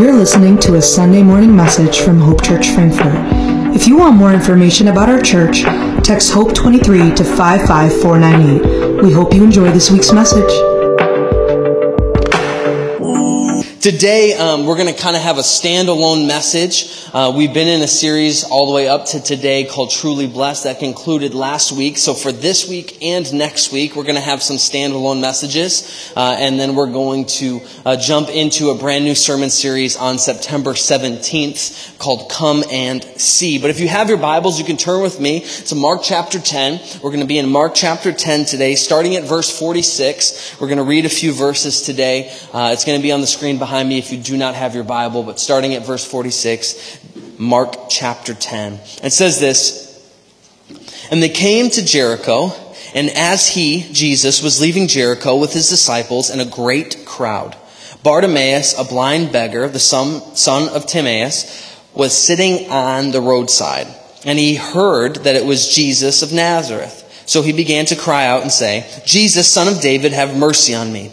You're listening to a Sunday morning message from Hope Church Frankfort. If you want more information about our church, text HOPE23 to 55498. We hope you enjoy this week's message. Today, um, we're going to kind of have a standalone message. Uh, we've been in a series all the way up to today called Truly Blessed that concluded last week. So for this week and next week, we're going to have some standalone messages. Uh, and then we're going to uh, jump into a brand new sermon series on September 17th called Come and See. But if you have your Bibles, you can turn with me to Mark chapter 10. We're going to be in Mark chapter 10 today, starting at verse 46. We're going to read a few verses today. Uh, it's going to be on the screen behind behind me if you do not have your Bible, but starting at verse 46, Mark chapter 10. It says this And they came to Jericho, and as he, Jesus, was leaving Jericho with his disciples and a great crowd, Bartimaeus, a blind beggar, the son, son of Timaeus, was sitting on the roadside. And he heard that it was Jesus of Nazareth. So he began to cry out and say, Jesus, son of David, have mercy on me.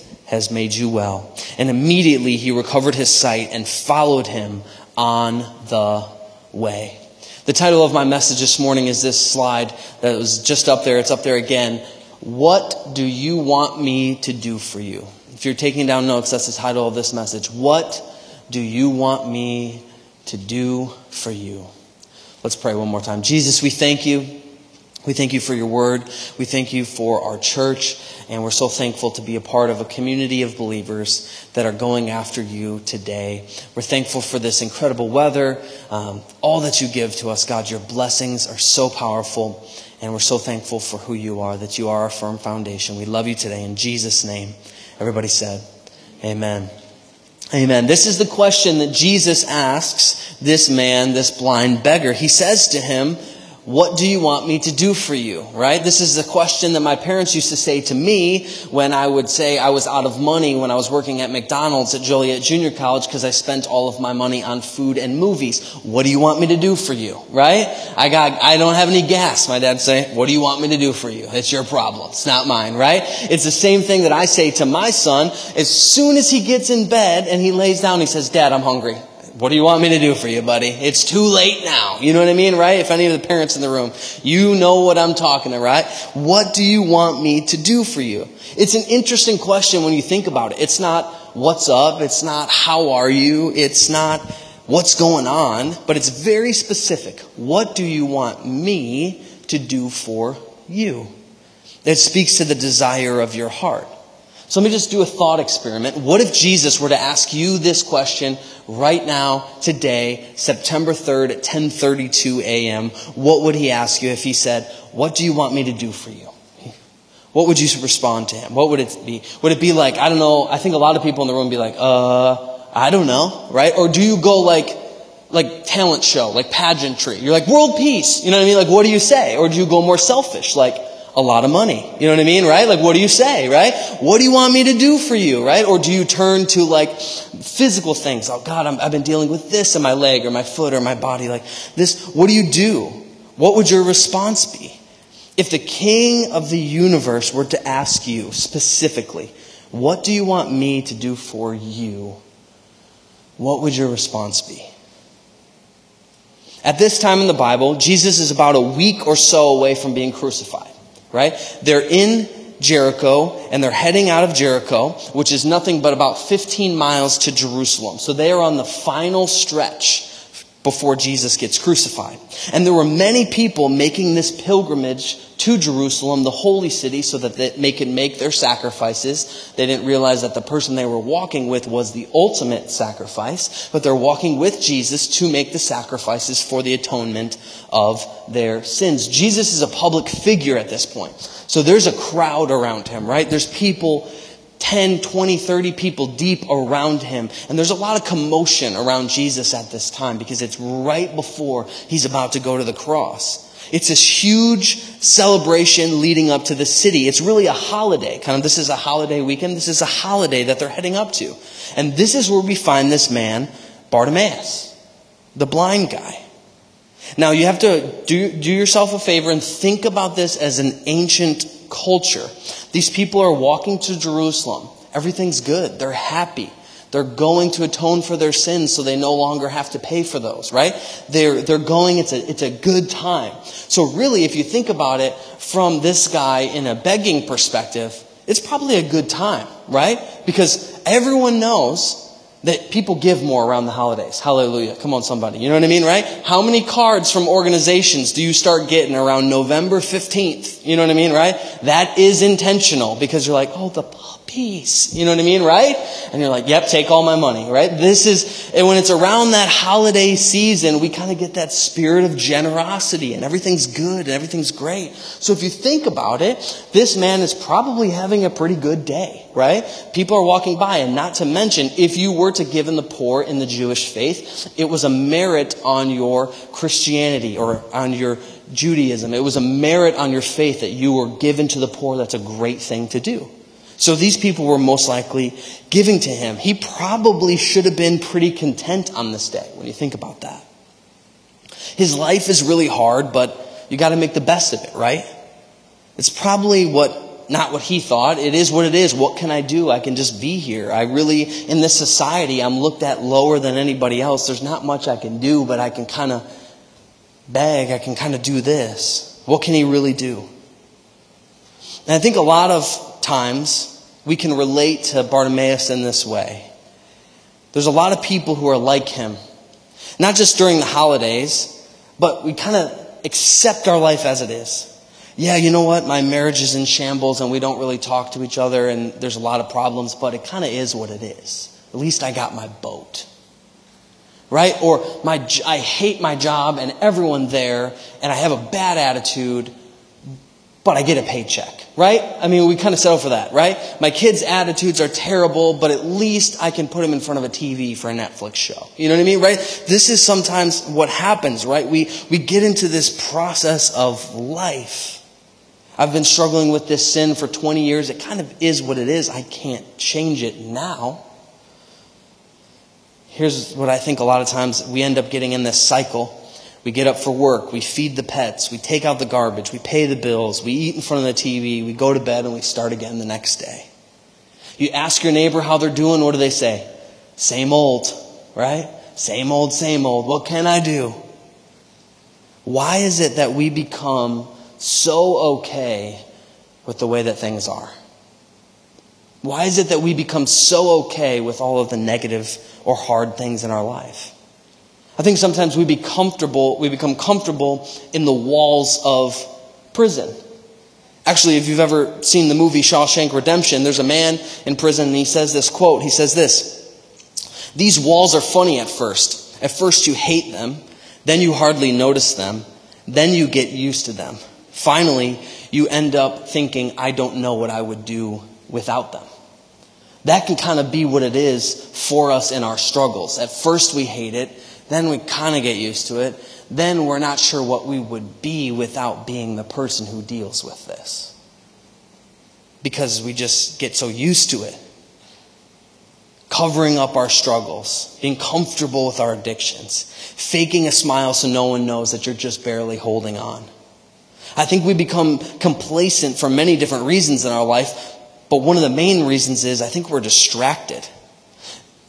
has made you well. And immediately he recovered his sight and followed him on the way. The title of my message this morning is this slide that was just up there. It's up there again. What do you want me to do for you? If you're taking down notes, that's the title of this message. What do you want me to do for you? Let's pray one more time. Jesus, we thank you. We thank you for your word. We thank you for our church. And we're so thankful to be a part of a community of believers that are going after you today. We're thankful for this incredible weather, um, all that you give to us, God. Your blessings are so powerful. And we're so thankful for who you are, that you are our firm foundation. We love you today. In Jesus' name, everybody said, Amen. Amen. This is the question that Jesus asks this man, this blind beggar. He says to him, what do you want me to do for you? Right? This is the question that my parents used to say to me when I would say I was out of money when I was working at McDonald's at Joliet Junior College because I spent all of my money on food and movies. What do you want me to do for you? Right? I got, I don't have any gas. My dad say, what do you want me to do for you? It's your problem. It's not mine, right? It's the same thing that I say to my son as soon as he gets in bed and he lays down, he says, dad, I'm hungry. What do you want me to do for you, buddy? It's too late now. You know what I mean, right? If any of the parents in the room, you know what I'm talking about, right? What do you want me to do for you? It's an interesting question when you think about it. It's not what's up. It's not how are you. It's not what's going on, but it's very specific. What do you want me to do for you? It speaks to the desire of your heart. So let me just do a thought experiment. What if Jesus were to ask you this question right now, today, September 3rd at 10:32 a.m.? What would he ask you if he said, "What do you want me to do for you?" What would you respond to him? What would it be? Would it be like, I don't know, I think a lot of people in the room would be like, uh, I don't know, right? Or do you go like, like talent show, like pageantry? You're like, world peace, you know what I mean? Like, what do you say? Or do you go more selfish, like, a lot of money. You know what I mean, right? Like, what do you say, right? What do you want me to do for you, right? Or do you turn to like physical things? Oh God, i have been dealing with this in my leg or my foot or my body. Like this, what do you do? What would your response be? If the king of the universe were to ask you specifically, what do you want me to do for you? What would your response be? At this time in the Bible, Jesus is about a week or so away from being crucified right? They're in Jericho and they're heading out of Jericho, which is nothing but about 15 miles to Jerusalem. So they are on the final stretch before Jesus gets crucified. And there were many people making this pilgrimage to Jerusalem, the holy city, so that they could make their sacrifices. They didn't realize that the person they were walking with was the ultimate sacrifice, but they're walking with Jesus to make the sacrifices for the atonement of their sins. Jesus is a public figure at this point. So there's a crowd around him, right? There's people 10, 20, 30 people deep around him. And there's a lot of commotion around Jesus at this time because it's right before he's about to go to the cross. It's this huge celebration leading up to the city. It's really a holiday. Kind of, this is a holiday weekend. This is a holiday that they're heading up to. And this is where we find this man, Bartimaeus, the blind guy. Now, you have to do, do yourself a favor and think about this as an ancient culture. These people are walking to Jerusalem. Everything's good. They're happy. They're going to atone for their sins so they no longer have to pay for those, right? They're, they're going, it's a, it's a good time. So really, if you think about it from this guy in a begging perspective, it's probably a good time, right? Because everyone knows that people give more around the holidays. Hallelujah. Come on, somebody. You know what I mean, right? How many cards from organizations do you start getting around November 15th? You know what I mean, right? That is intentional because you're like, oh, the peace. You know what I mean, right? And you're like, yep, take all my money, right? This is, and when it's around that holiday season, we kind of get that spirit of generosity and everything's good and everything's great. So if you think about it, this man is probably having a pretty good day, right? People are walking by and not to mention, if you were to give in the poor in the Jewish faith, it was a merit on your Christianity or on your Judaism. It was a merit on your faith that you were given to the poor. That's a great thing to do. So these people were most likely giving to him. He probably should have been pretty content on this day when you think about that. His life is really hard, but you got to make the best of it, right? It's probably what not what he thought. It is what it is. What can I do? I can just be here. I really, in this society, I'm looked at lower than anybody else. There's not much I can do, but I can kind of beg. I can kind of do this. What can he really do? And I think a lot of times we can relate to Bartimaeus in this way. There's a lot of people who are like him, not just during the holidays, but we kind of accept our life as it is. Yeah, you know what? My marriage is in shambles and we don't really talk to each other and there's a lot of problems, but it kind of is what it is. At least I got my boat. Right? Or my, I hate my job and everyone there and I have a bad attitude, but I get a paycheck, right? I mean, we kind of settle for that, right? My kids' attitudes are terrible, but at least I can put them in front of a TV for a Netflix show. You know what I mean, right? This is sometimes what happens, right? We, we get into this process of life. I've been struggling with this sin for 20 years. It kind of is what it is. I can't change it now. Here's what I think a lot of times we end up getting in this cycle we get up for work, we feed the pets, we take out the garbage, we pay the bills, we eat in front of the TV, we go to bed, and we start again the next day. You ask your neighbor how they're doing, what do they say? Same old, right? Same old, same old. What can I do? Why is it that we become so okay with the way that things are? Why is it that we become so okay with all of the negative or hard things in our life? I think sometimes we be comfortable, we become comfortable in the walls of prison. Actually, if you've ever seen the movie Shawshank Redemption, there's a man in prison and he says this quote. He says this These walls are funny at first. At first, you hate them, then you hardly notice them, then you get used to them. Finally, you end up thinking, I don't know what I would do without them. That can kind of be what it is for us in our struggles. At first, we hate it. Then we kind of get used to it. Then we're not sure what we would be without being the person who deals with this. Because we just get so used to it. Covering up our struggles, being comfortable with our addictions, faking a smile so no one knows that you're just barely holding on. I think we become complacent for many different reasons in our life, but one of the main reasons is I think we're distracted.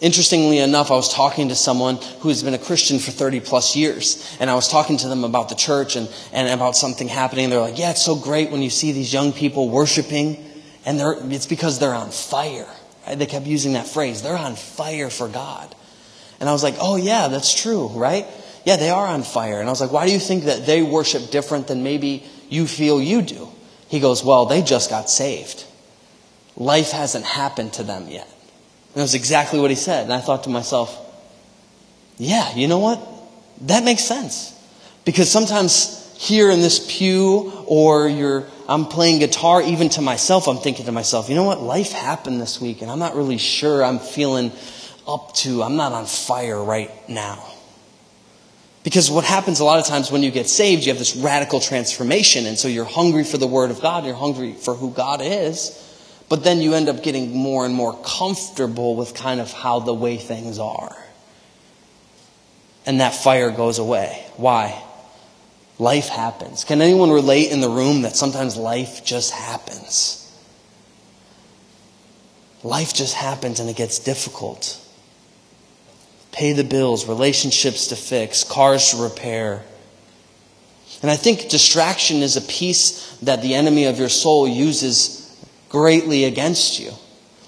Interestingly enough, I was talking to someone who has been a Christian for 30 plus years, and I was talking to them about the church and, and about something happening. They're like, Yeah, it's so great when you see these young people worshiping, and it's because they're on fire. Right? They kept using that phrase, they're on fire for God. And I was like, Oh, yeah, that's true, right? Yeah, they are on fire. And I was like, Why do you think that they worship different than maybe you feel you do? He goes, Well, they just got saved. Life hasn't happened to them yet. And that was exactly what he said. And I thought to myself, yeah, you know what? That makes sense. Because sometimes here in this pew, or you're I'm playing guitar, even to myself, I'm thinking to myself, you know what? Life happened this week and I'm not really sure I'm feeling up to, I'm not on fire right now. Because what happens a lot of times when you get saved, you have this radical transformation. And so you're hungry for the Word of God, you're hungry for who God is. But then you end up getting more and more comfortable with kind of how the way things are. And that fire goes away. Why? Life happens. Can anyone relate in the room that sometimes life just happens? Life just happens and it gets difficult pay the bills, relationships to fix, cars to repair. And I think distraction is a piece that the enemy of your soul uses greatly against you.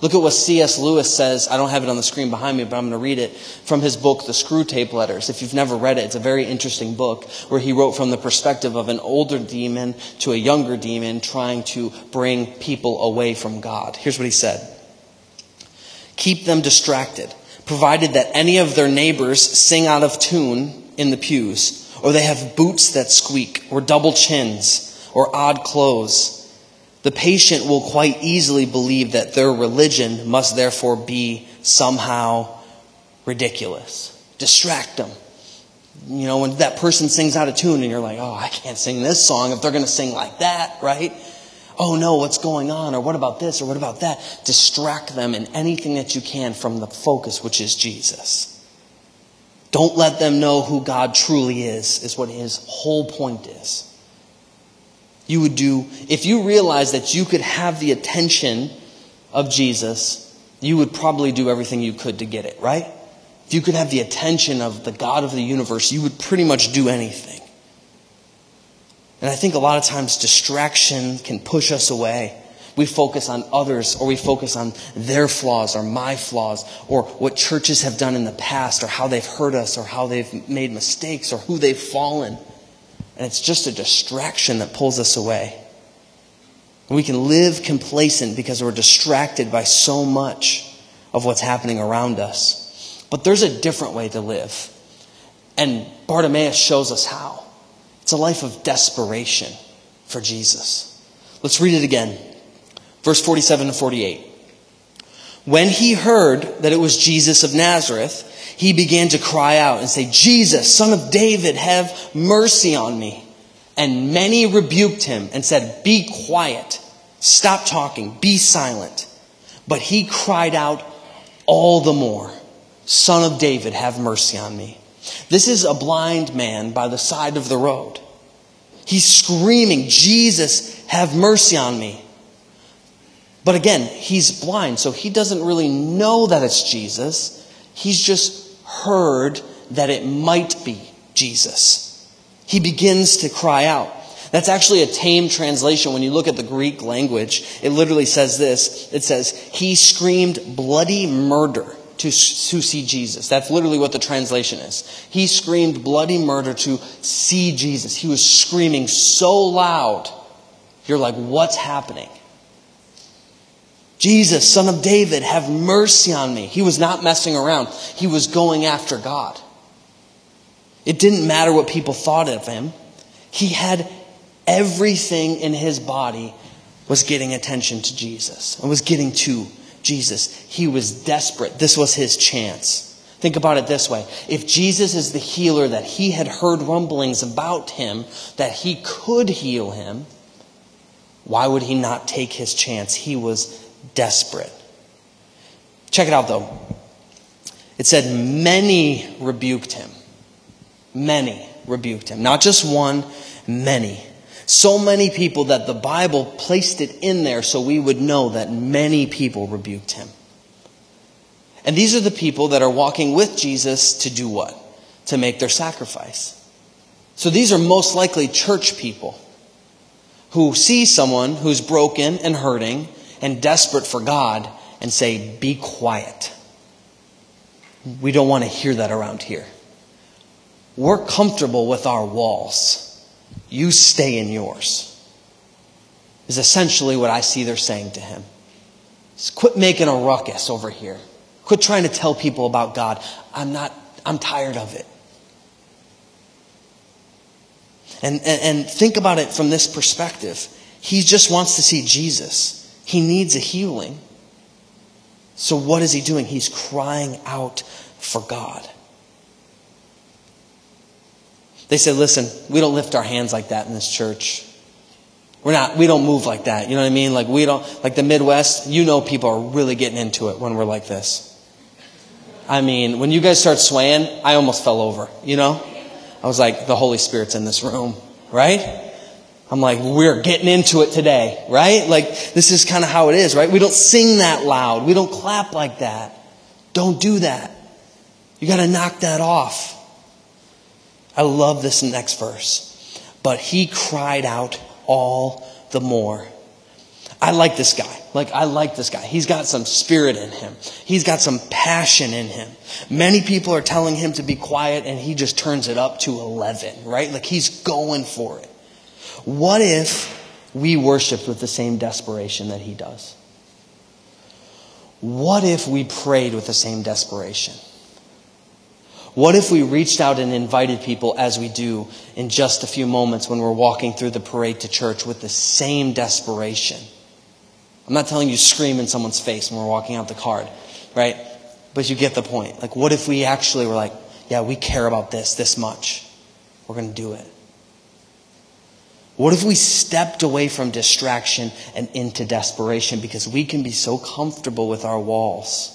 Look at what C.S. Lewis says. I don't have it on the screen behind me, but I'm going to read it from his book, The Screwtape Letters. If you've never read it, it's a very interesting book where he wrote from the perspective of an older demon to a younger demon trying to bring people away from God. Here's what he said Keep them distracted provided that any of their neighbors sing out of tune in the pews, or they have boots that squeak, or double chins, or odd clothes. The patient will quite easily believe that their religion must therefore be somehow ridiculous. Distract them. You know, when that person sings out of tune and you're like, oh, I can't sing this song if they're going to sing like that, right? oh no, what's going on? Or what about this? Or what about that? Distract them in anything that you can from the focus, which is Jesus. Don't let them know who God truly is, is what his whole point is. You would do, if you realize that you could have the attention of Jesus, you would probably do everything you could to get it, right? If you could have the attention of the God of the universe, you would pretty much do anything. And I think a lot of times distraction can push us away. We focus on others or we focus on their flaws or my flaws or what churches have done in the past or how they've hurt us or how they've made mistakes or who they've fallen. And it's just a distraction that pulls us away. we can live complacent because we're distracted by so much of what's happening around us. But there's a different way to live. And Bartimaeus shows us how. It's a life of desperation for Jesus. Let's read it again. Verse 47 to 48. When he heard that it was Jesus of Nazareth, he began to cry out and say, Jesus, son of David, have mercy on me. And many rebuked him and said, Be quiet. Stop talking. Be silent. But he cried out all the more, Son of David, have mercy on me. This is a blind man by the side of the road. He's screaming, Jesus, have mercy on me. But again, he's blind, so he doesn't really know that it's Jesus. He's just heard that it might be Jesus. He begins to cry out. That's actually a tame translation. When you look at the Greek language, it literally says this. It says, He screamed bloody murder to, to see Jesus. That's literally what the translation is. He screamed bloody murder to see Jesus. He was screaming so loud, you're like, what's happening? Jesus, son of David, have mercy on me. He was not messing around. He was going after God. It didn't matter what people thought of him. He had everything in his body was getting attention to Jesus and was getting to Jesus. He was desperate. This was his chance. Think about it this way. If Jesus is the healer that he had heard rumblings about him, that he could heal him, why would he not take his chance? He was desperate. Check it out though. It said, many rebuked him. Many rebuked him. Not just one, many. So many people that the Bible placed it in there so we would know that many people rebuked him. And these are the people that are walking with Jesus to do what? To make their sacrifice. So these are most likely church people who see someone who's broken and hurting and desperate for God and say, Be quiet. We don't want to hear that around here. We're comfortable with our walls. You stay in yours. Is essentially what I see they're saying to him. Just quit making a ruckus over here. Quit trying to tell people about God. I'm not, I'm tired of it. And, and, and think about it from this perspective. He just wants to see Jesus. He needs a healing. So, what is he doing? He's crying out for God. They said, listen, we don't lift our hands like that in this church. We're not, we don't move like that. You know what I mean? Like we don't, like the Midwest, you know people are really getting into it when we're like this. I mean, when you guys start swaying, I almost fell over, you know? I was like, the Holy Spirit's in this room, right? I'm like, we're getting into it today, right? Like, this is kind of how it is, right? We don't sing that loud. We don't clap like that. Don't do that. You got to knock that off. I love this next verse. But he cried out all the more. I like this guy. Like, I like this guy. He's got some spirit in him. He's got some passion in him. Many people are telling him to be quiet and he just turns it up to 11, right? Like, he's going for it. What if we worshiped with the same desperation that he does? What if we prayed with the same desperation? What if we reached out and invited people as we do in just a few moments when we're walking through the parade to church with the same desperation? I'm not telling you scream in someone's face when we're walking out the card, right? But you get the point. Like, what if we actually were like, yeah, we care about this this much? We're going to do it. What if we stepped away from distraction and into desperation because we can be so comfortable with our walls?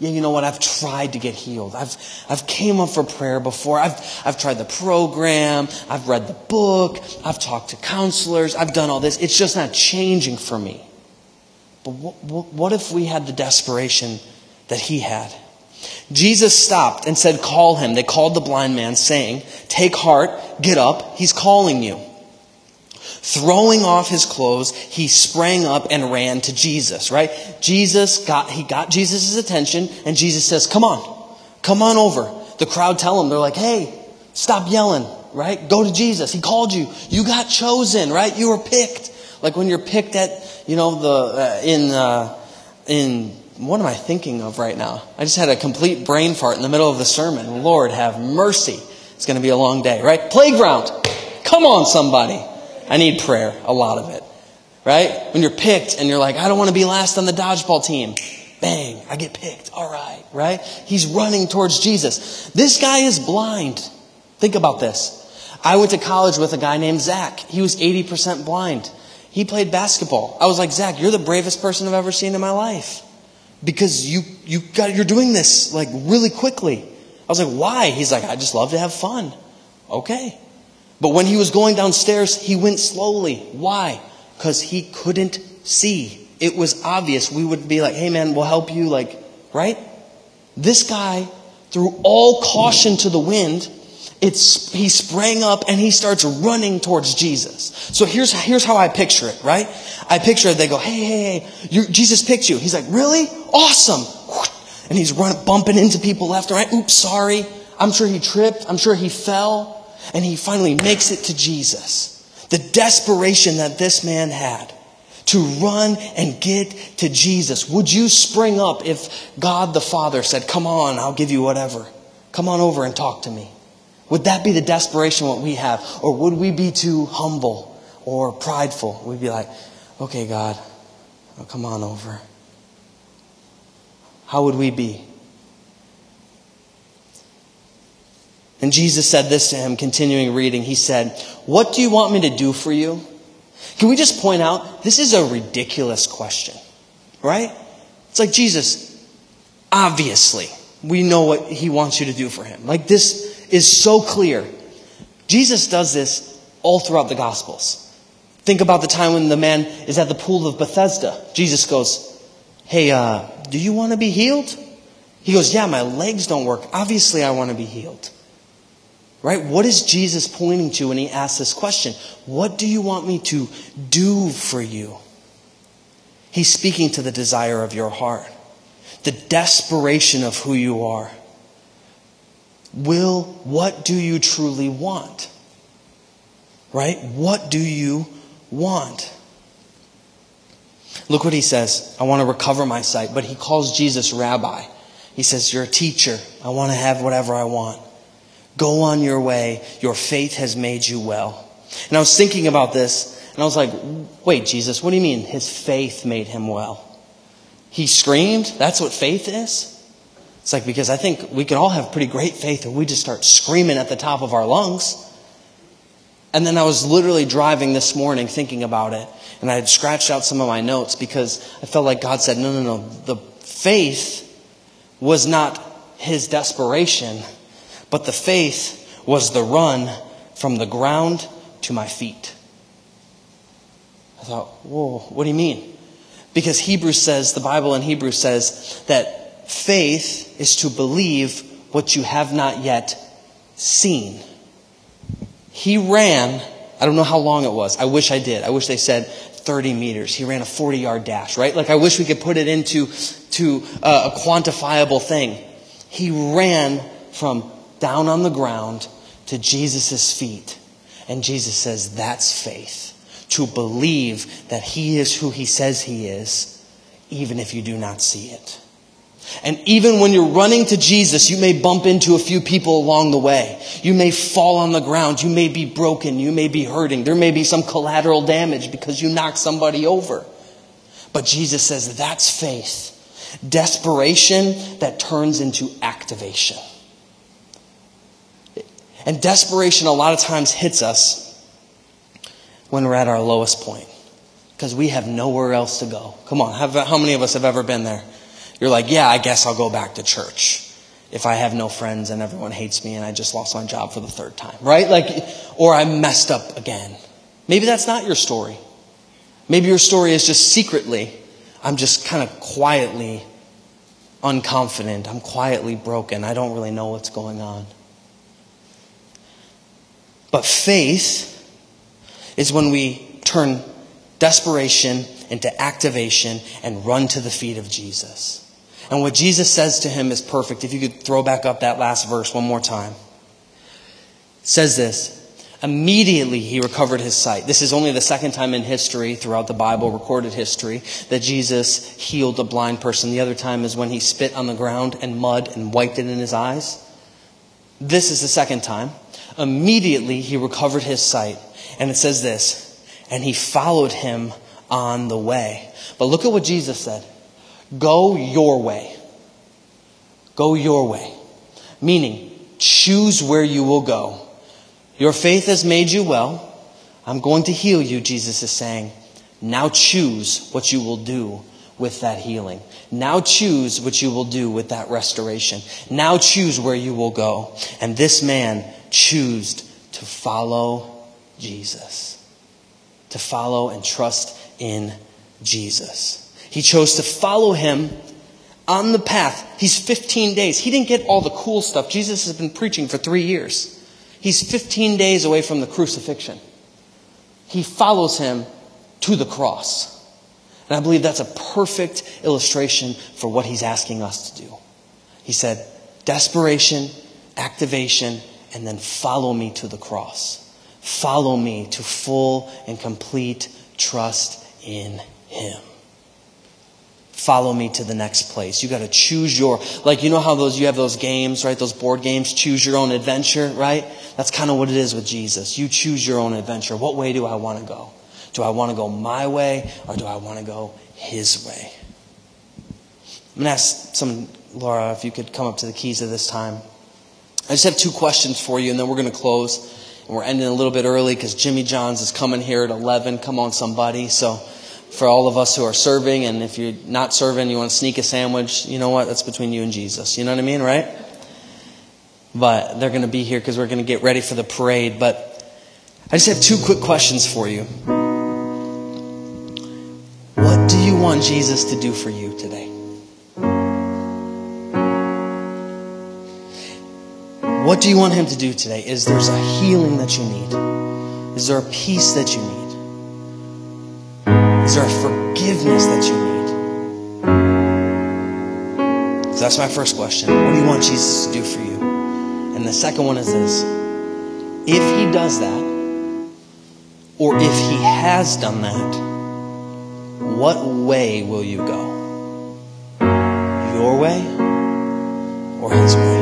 yeah, you know what? I've tried to get healed. I've, I've came up for prayer before. I've, I've tried the program. I've read the book. I've talked to counselors. I've done all this. It's just not changing for me. But what, what if we had the desperation that he had? Jesus stopped and said, Call him. They called the blind man, saying, Take heart, get up, he's calling you. Throwing off his clothes, he sprang up and ran to Jesus, right? Jesus got, he got Jesus' attention and Jesus says, come on, come on over. The crowd tell him, they're like, hey, stop yelling, right? Go to Jesus. He called you. You got chosen, right? You were picked. Like when you're picked at, you know, the, uh, in, uh, in, what am I thinking of right now? I just had a complete brain fart in the middle of the sermon. Lord have mercy. It's going to be a long day, right? Playground. Come on, somebody. I need prayer, a lot of it. Right? When you're picked and you're like, I don't want to be last on the dodgeball team. Bang, I get picked. All right, right? He's running towards Jesus. This guy is blind. Think about this. I went to college with a guy named Zach. He was 80% blind. He played basketball. I was like, Zach, you're the bravest person I've ever seen in my life. Because you, you got, you're doing this like really quickly. I was like, why? He's like, I just love to have fun. Okay. But when he was going downstairs, he went slowly. Why? Because he couldn't see. It was obvious. We would be like, hey man, we'll help you, like, right? This guy threw all caution to the wind. It's, he sprang up and he starts running towards Jesus. So here's, here's how I picture it, right? I picture it, they go, hey, hey, hey, Jesus picked you. He's like, really? Awesome. And he's run, bumping into people left and right. Oops, sorry. I'm sure he tripped. I'm sure he fell and he finally makes it to Jesus. The desperation that this man had to run and get to Jesus. Would you spring up if God the Father said, Come on, I'll give you whatever? Come on over and talk to me. Would that be the desperation what we have? Or would we be too humble or prideful? We'd be like, Okay, God, come on over. How would we be? And Jesus said this to him, continuing reading. He said, What do you want me to do for you? Can we just point out, this is a ridiculous question, right? It's like, Jesus, obviously, we know what he wants you to do for him. Like, this is so clear. Jesus does this all throughout the Gospels. Think about the time when the man is at the pool of Bethesda. Jesus goes, Hey, uh, do you want to be healed? He goes, Yeah, my legs don't work. Obviously, I want to be healed. Right? What is Jesus pointing to when he asks this question? What do you want me to do for you? He's speaking to the desire of your heart, the desperation of who you are. Will, what do you truly want? Right? What do you want? Look what he says. I want to recover my sight. But he calls Jesus rabbi. He says, You're a teacher. I want to have whatever I want. Go on your way. Your faith has made you well. And I was thinking about this And I was like, wait, Jesus, what do you mean his faith made him well? He screamed? That's what faith is? It's like, because I think we can all have pretty great faith if we just start screaming at the top of our lungs. And then I was literally driving this morning thinking about it, and I had scratched out some of my notes because I felt like God said, no, no, no. The faith was not his desperation, but the faith was the run from the ground to my feet. I thought, whoa, what do you mean? Because Hebrews says, the Bible in Hebrews says that faith is to believe what you have not yet seen. He ran, I don't know how long it was. I wish I did. I wish they said 30 meters. He ran a 40 yard dash, right? Like I wish we could put it into to uh, a quantifiable thing. He ran from down on the ground to Jesus' feet. And Jesus says, that's faith. To believe that he is who he says he is, even if you do not see it. And even when you're running to Jesus, you may bump into a few people along the way. You may fall on the ground. You may be broken. You may be hurting. There may be some collateral damage because you knocked somebody over. But Jesus says that's faith. Desperation that turns into activation. And desperation a lot of times hits us when we're at our lowest point because we have nowhere else to go. Come on, how many of us have ever been there? You're like, yeah, I guess I'll go back to church if I have no friends and everyone hates me and I just lost my job for the third time, right? Like, or I messed up again. Maybe that's not your story. Maybe your story is just secretly, I'm just kind of quietly unconfident. I'm quietly broken. I don't really know what's going on. But faith is when we turn desperation into activation and run to the feet of Jesus. And what Jesus says to him is perfect. If you could throw back up that last verse one more time. It says this Immediately he recovered his sight. This is only the second time in history, throughout the Bible, recorded history, that Jesus healed a blind person. The other time is when he spit on the ground and mud and wiped it in his eyes. This is the second time. Immediately he recovered his sight. And it says this, and he followed him on the way. But look at what Jesus said Go your way. Go your way. Meaning, choose where you will go. Your faith has made you well. I'm going to heal you, Jesus is saying. Now choose what you will do with that healing. Now choose what you will do with that restoration. Now choose where you will go. And this man chose to follow Jesus. To follow and trust in Jesus. He chose to follow him on the path. He's 15 days. He didn't get all the cool stuff. Jesus has been preaching for three years. He's 15 days away from the crucifixion. He follows him to the cross. And I believe that's a perfect illustration for what he's asking us to do. He said, desperation, activation, and then follow me to the cross. Follow me to full and complete trust in him follow me to the next place. You got to choose your, like, you know how those, you have those games, right? Those board games, choose your own adventure, right? That's kind of what it is with Jesus. You choose your own adventure. What way do I want to go? Do I want to go my way or do I want to go his way? I'm going to ask some, Laura, if you could come up to the keys of this time. I just have two questions for you and then we're going to close. And we're ending a little bit early because Jimmy John's is coming here at 11. Come on, somebody. So, for all of us who are serving, and if you're not serving, you want to sneak a sandwich, you know what? That's between you and Jesus. You know what I mean, right? But they're going to be here because we're going to get ready for the parade. But I just have two quick questions for you. What do you want Jesus to do for you today? What do you want him to do today? Is there a healing that you need? Is there a peace that you need? Is there a forgiveness that you need? So that's my first question. What do you want Jesus to do for you? And the second one is this if he does that, or if he has done that, what way will you go? Your way or his way?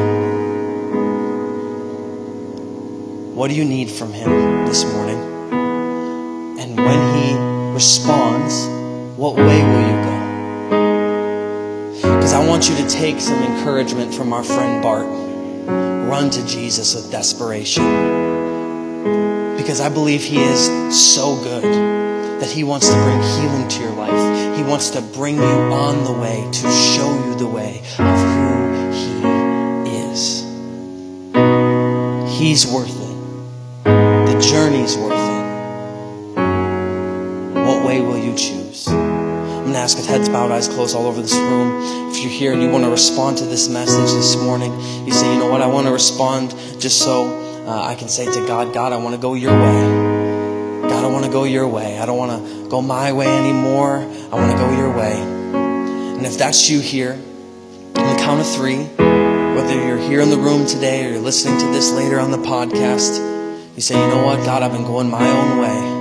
What do you need from him this morning? And when He responds, what way will you go? Because I want you to take some encouragement from our friend Bart. Run to Jesus with desperation. Because I believe He is so good that He wants to bring healing to your life. He wants to bring you on the way, to show you the way of who He is. He's worth it. The journey's worth it. What way will you choose? I'm going to ask with heads bowed, eyes closed all over this room. If you're here and you want to respond to this message this morning, you say, you know what, I want to respond just so uh, I can say to God, God, I want to go your way. To go your way. I don't want to go my way anymore. I want to go your way. And if that's you here, on the count of three, whether you're here in the room today or you're listening to this later on the podcast, you say, you know what, God, I've been going my own way.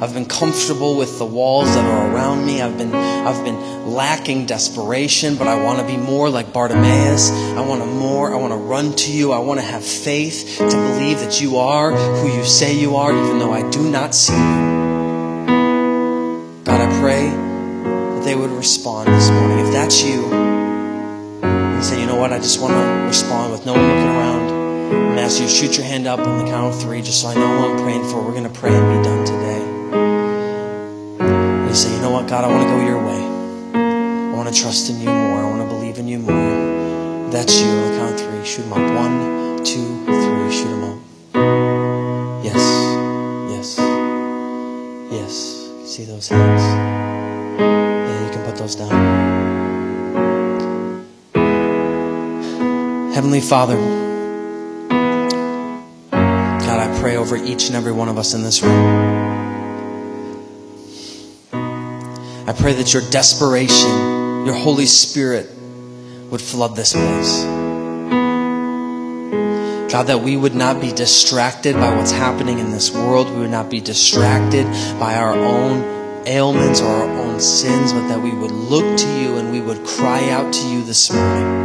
I've been comfortable with the walls that are around me. I've been, I've been lacking desperation, but I want to be more like Bartimaeus. I want to more, I want to run to you. I want to have faith to believe that you are who you say you are, even though I do not see you. God, I pray that they would respond this morning. If that's you, and say, you know what, I just want to respond with no one looking around. I'm going to ask you to shoot your hand up on the count of three just so I know who I'm praying for. We're going to pray and be done today. God, I want to go your way. I want to trust in you more. I want to believe in you more. That's you the count three. Shoot them up. One, two, three. Shoot them up. Yes. Yes. Yes. See those hands? Yeah, you can put those down. Heavenly Father, God, I pray over each and every one of us in this room. I pray that your desperation, your Holy Spirit would flood this place. God, that we would not be distracted by what's happening in this world. We would not be distracted by our own ailments or our own sins, but that we would look to you and we would cry out to you this morning.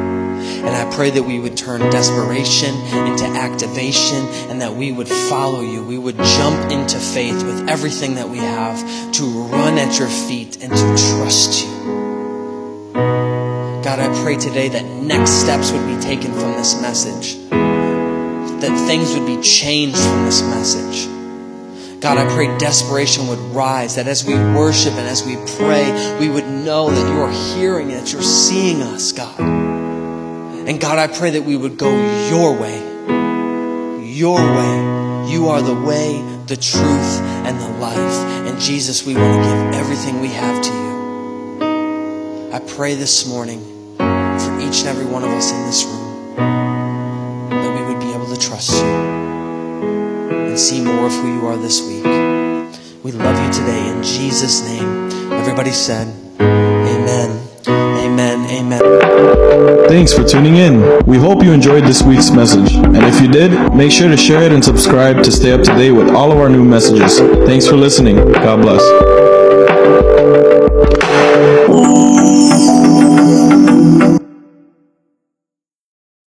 And I pray that we would turn desperation into activation and that we would follow you. We would jump into faith with everything that we have to run at your feet and to trust you. God, I pray today that next steps would be taken from this message, that things would be changed from this message. God, I pray desperation would rise, that as we worship and as we pray, we would know that you are hearing, and that you're seeing us, God. And God, I pray that we would go your way. Your way. You are the way, the truth, and the life. And Jesus, we want to give everything we have to you. I pray this morning for each and every one of us in this room that we would be able to trust you and see more of who you are this week. We love you today in Jesus' name. Everybody said. Amen. Thanks for tuning in. We hope you enjoyed this week's message. And if you did, make sure to share it and subscribe to stay up to date with all of our new messages. Thanks for listening. God bless.